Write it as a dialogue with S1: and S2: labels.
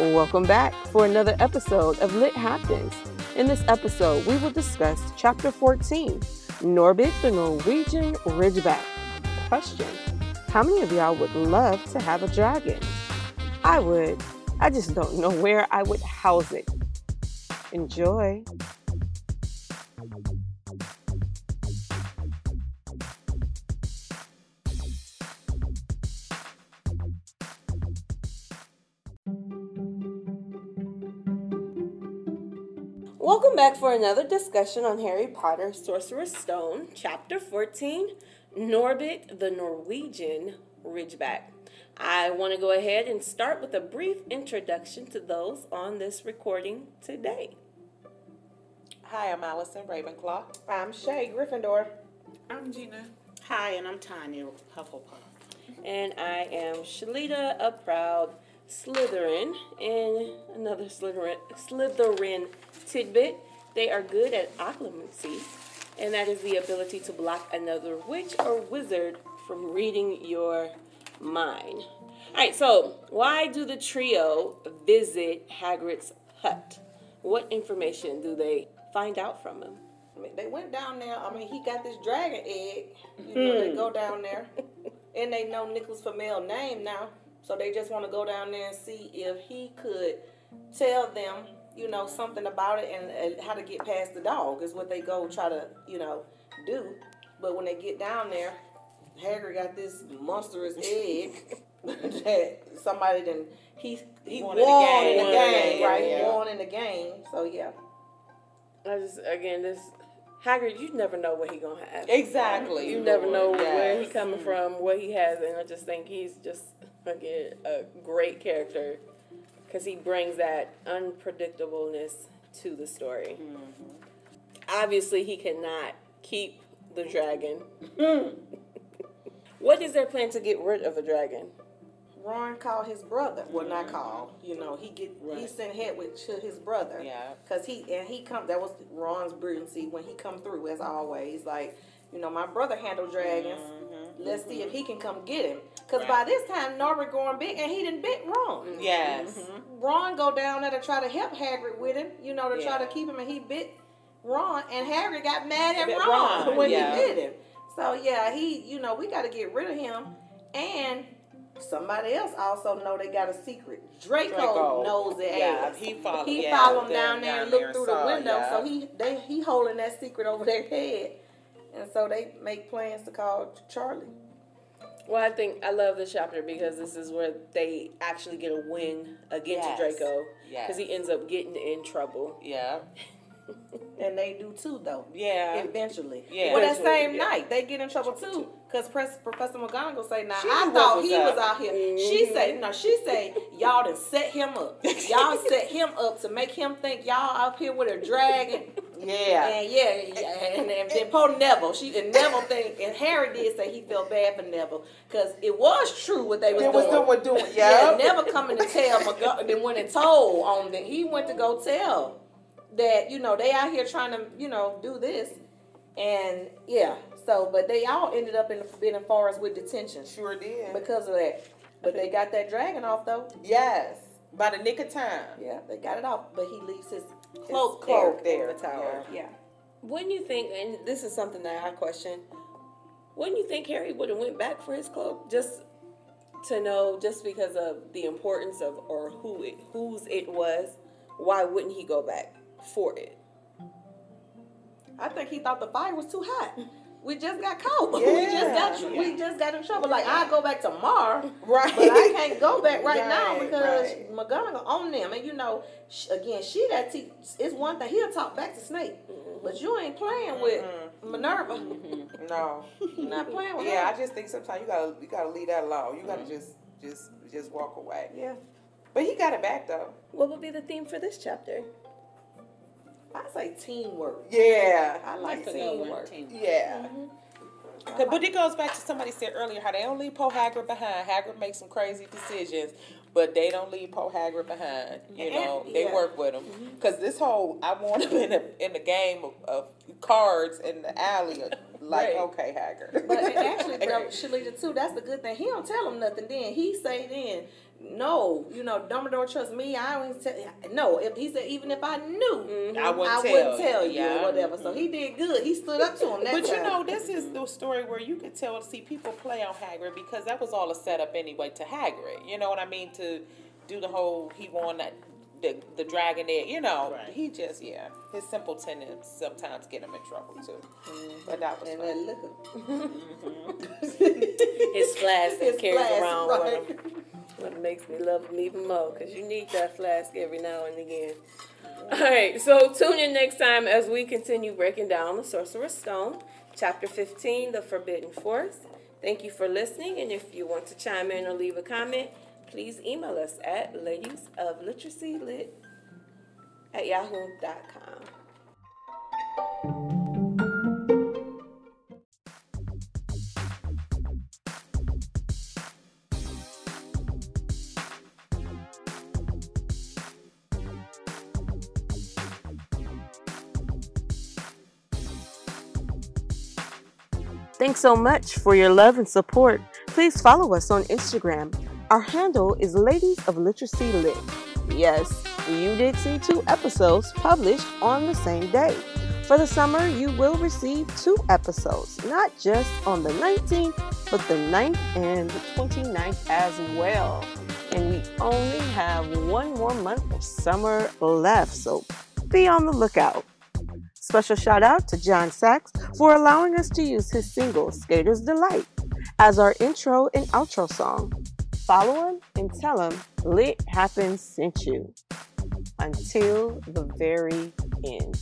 S1: Welcome back for another episode of Lit Happens. In this episode, we will discuss Chapter 14 Norbert the Norwegian Ridgeback. Question How many of y'all would love to have a dragon? I would. I just don't know where I would house it. Enjoy. Welcome back for another discussion on Harry Potter Sorcerer's Stone, Chapter 14 Norbert the Norwegian Ridgeback. I want to go ahead and start with a brief introduction to those on this recording today.
S2: Hi, I'm Allison Ravenclaw.
S3: I'm Shay Gryffindor.
S4: I'm Gina. Hi, and I'm Tanya Hufflepuff.
S1: And I am Shalita, a proud Slytherin, and another Slytherin, Slytherin tidbit. They are good at occlumency, and that is the ability to block another witch or wizard from reading your mind. All right, so why do the trio visit Hagrid's hut? What information do they find out from him?
S3: I mean, they went down there. I mean, he got this dragon egg. You know, they hmm. go down there, and they know Nicolas Flamel name now, so they just want to go down there and see if he could tell them, you know, something about it and, and how to get past the dog is what they go try to, you know, do. But when they get down there, Hagrid got this monstrous egg that somebody then he he won,
S2: Won
S3: in
S2: in
S3: the
S2: the
S3: game,
S2: game, yeah,
S3: right?
S2: yeah.
S3: Won in the game. So yeah.
S1: I just again this Hagrid, you never know what he gonna have.
S2: Exactly.
S1: You never know where he coming from, what he has, and I just think he's just again a great character because he brings that unpredictableness to the story. Mm-hmm. Obviously, he cannot keep the dragon. what is their plan to get rid of the dragon?
S3: Ron called his brother. Well, not mm-hmm. called. You know, he get he
S2: Right.
S3: sent Hedwig to his brother.
S2: Yeah.
S3: Cause he and he come. That was Ron's brilliancy when he come through as always. Like, you know, my brother handled dragons. Mm-hmm. Let's see if he can come get him. Cause
S2: Right.
S3: by this time Norbert going big and he didn't bit Ron.
S2: Yes. Mm-hmm.
S3: Ron go down there to try to help Hagrid with him. You know, to try to keep him, and he bit Ron, and Hagrid got mad at Ron,
S2: Ron,
S3: when
S2: yeah.
S3: he bit him. So yeah, he, you know, we got to get rid of him, and somebody else also know they got a secret. Draco,
S2: Draco.
S3: knows it.
S2: Yeah,
S3: ass.
S2: he follow-
S3: He
S2: yeah,
S3: follow them down there and look through the window.
S2: yeah.
S3: So he they he holding that secret over their head, and so they make plans to call Charlie.
S1: Well, I think I love this chapter because this is where they actually get a win against
S2: Yes.
S1: Draco.
S2: Yes.
S1: Because he ends up getting in trouble.
S2: Yeah.
S3: And they do too, though.
S2: Yeah.
S3: Eventually.
S2: Yeah.
S3: Well, that same
S1: yeah.
S3: night, they get in trouble too. Because Professor McGonagall say, now,
S2: She
S3: I thought
S2: what was
S3: he
S2: up.
S3: was out here. She mm-hmm. say, no, she say, y'all done set him up. Y'all set him up to make him think y'all up here with a dragon.
S2: Yeah.
S3: And yeah, yeah, and, and then poor Neville, she and Neville think, and Harry did say he felt bad for Neville because it was true what they was
S2: It
S3: doing.
S2: was doing, doing,
S3: Yeah,
S2: yeah.
S3: never coming to tell McGonagall. Then when it told on them, he went to go tell that you know they out here trying to you know do this, and yeah. So, but they all ended up in the Forbidden Forest with detention
S2: Sure did.
S3: because of that. But they got that dragon off though.
S2: Yes. By the nick of time.
S3: Yeah, they got it off. But he leaves his cloak,
S2: cloak
S3: there,
S2: there,
S3: in the tower.
S2: yeah.
S3: yeah.
S1: Wouldn't you think, and this is something that I question, wouldn't you think Harry would have went back for his cloak just to know, just because of the importance of or who it, whose it was? Why wouldn't he go back for it?
S3: I think he thought the fire was too hot. We just got caught. we just got
S2: Yeah.
S3: we just got in trouble. Like I go back tomorrow,
S2: Right.
S3: but I can't go back right, now because
S2: right.
S3: McGonagall on them. And you know, sh- again, she that te- it's one thing he'll talk back to Snape, mm-hmm. but you ain't playing with mm-hmm. Minerva. Mm-hmm.
S2: No.
S3: You're not playing with
S2: Yeah,
S3: her.
S2: I just think sometimes you gotta you gotta leave that alone. You gotta just just just walk away.
S3: Yeah,
S2: But he got it back though.
S1: What will be the theme for this chapter?
S3: I say teamwork.
S2: Yeah.
S3: I like
S4: That's a good one,
S3: teamwork.
S4: team.
S2: Yeah. Mm-hmm. Okay, But it goes back to somebody said earlier how they don't leave Poe Hagrid behind. Hagrid makes some crazy decisions, but they don't leave Poe Hagrid behind. You
S3: And-
S2: know, they
S3: yeah.
S2: work with him. Mm-hmm. Because this whole I want him in a in the game of, of cards in the alley. Uh, like
S1: Right.
S2: okay, Hagrid.
S3: But and actually, bro, Shalita too. That's the good thing. He don't tell him nothing. Then he say then no, you know, Dumbledore trusts me. I always tell. No, if he said even if I knew,
S2: Mm-hmm. I wouldn't
S3: I
S2: tell.
S3: wouldn't tell you
S2: Yeah.
S3: or whatever. So he did good. He stood up to him. That
S2: But you know, this is the story where you could tell, see, people play on Hagrid because that was all a setup anyway to Hagrid. You know what I mean? To do the whole, he won that, the, the dragon egg, you know.
S4: Right.
S2: He just, yeah, his simple tendencies sometimes get him in trouble too. But that was
S3: and
S2: fun.
S3: then look at
S1: His flask that carries around
S3: right.
S1: with him. What makes me love him even more, because you need that flask every now and again. All right, so tune in next time as we continue breaking down the Sorcerer's Stone, Chapter 15, The Forbidden Forest. Thank you for listening, and if you want to chime in or leave a comment, please email us at ladiesofliteracylit at yahoo.com. Thanks so much for your love and support. Please follow us on Instagram. Our handle is Ladies of Literacy Lit. Yes, you did see two episodes published on the same day. For the summer, you will receive two episodes, not just on the 19th, but the 9th and the 29th as well. And we only have one more month of summer left, so be on the lookout. Special shout out to Jon Saxx for allowing us to use his single Skater's Delight as our intro and outro song. Follow him and tell him Lit Happens sent you. Until the very end.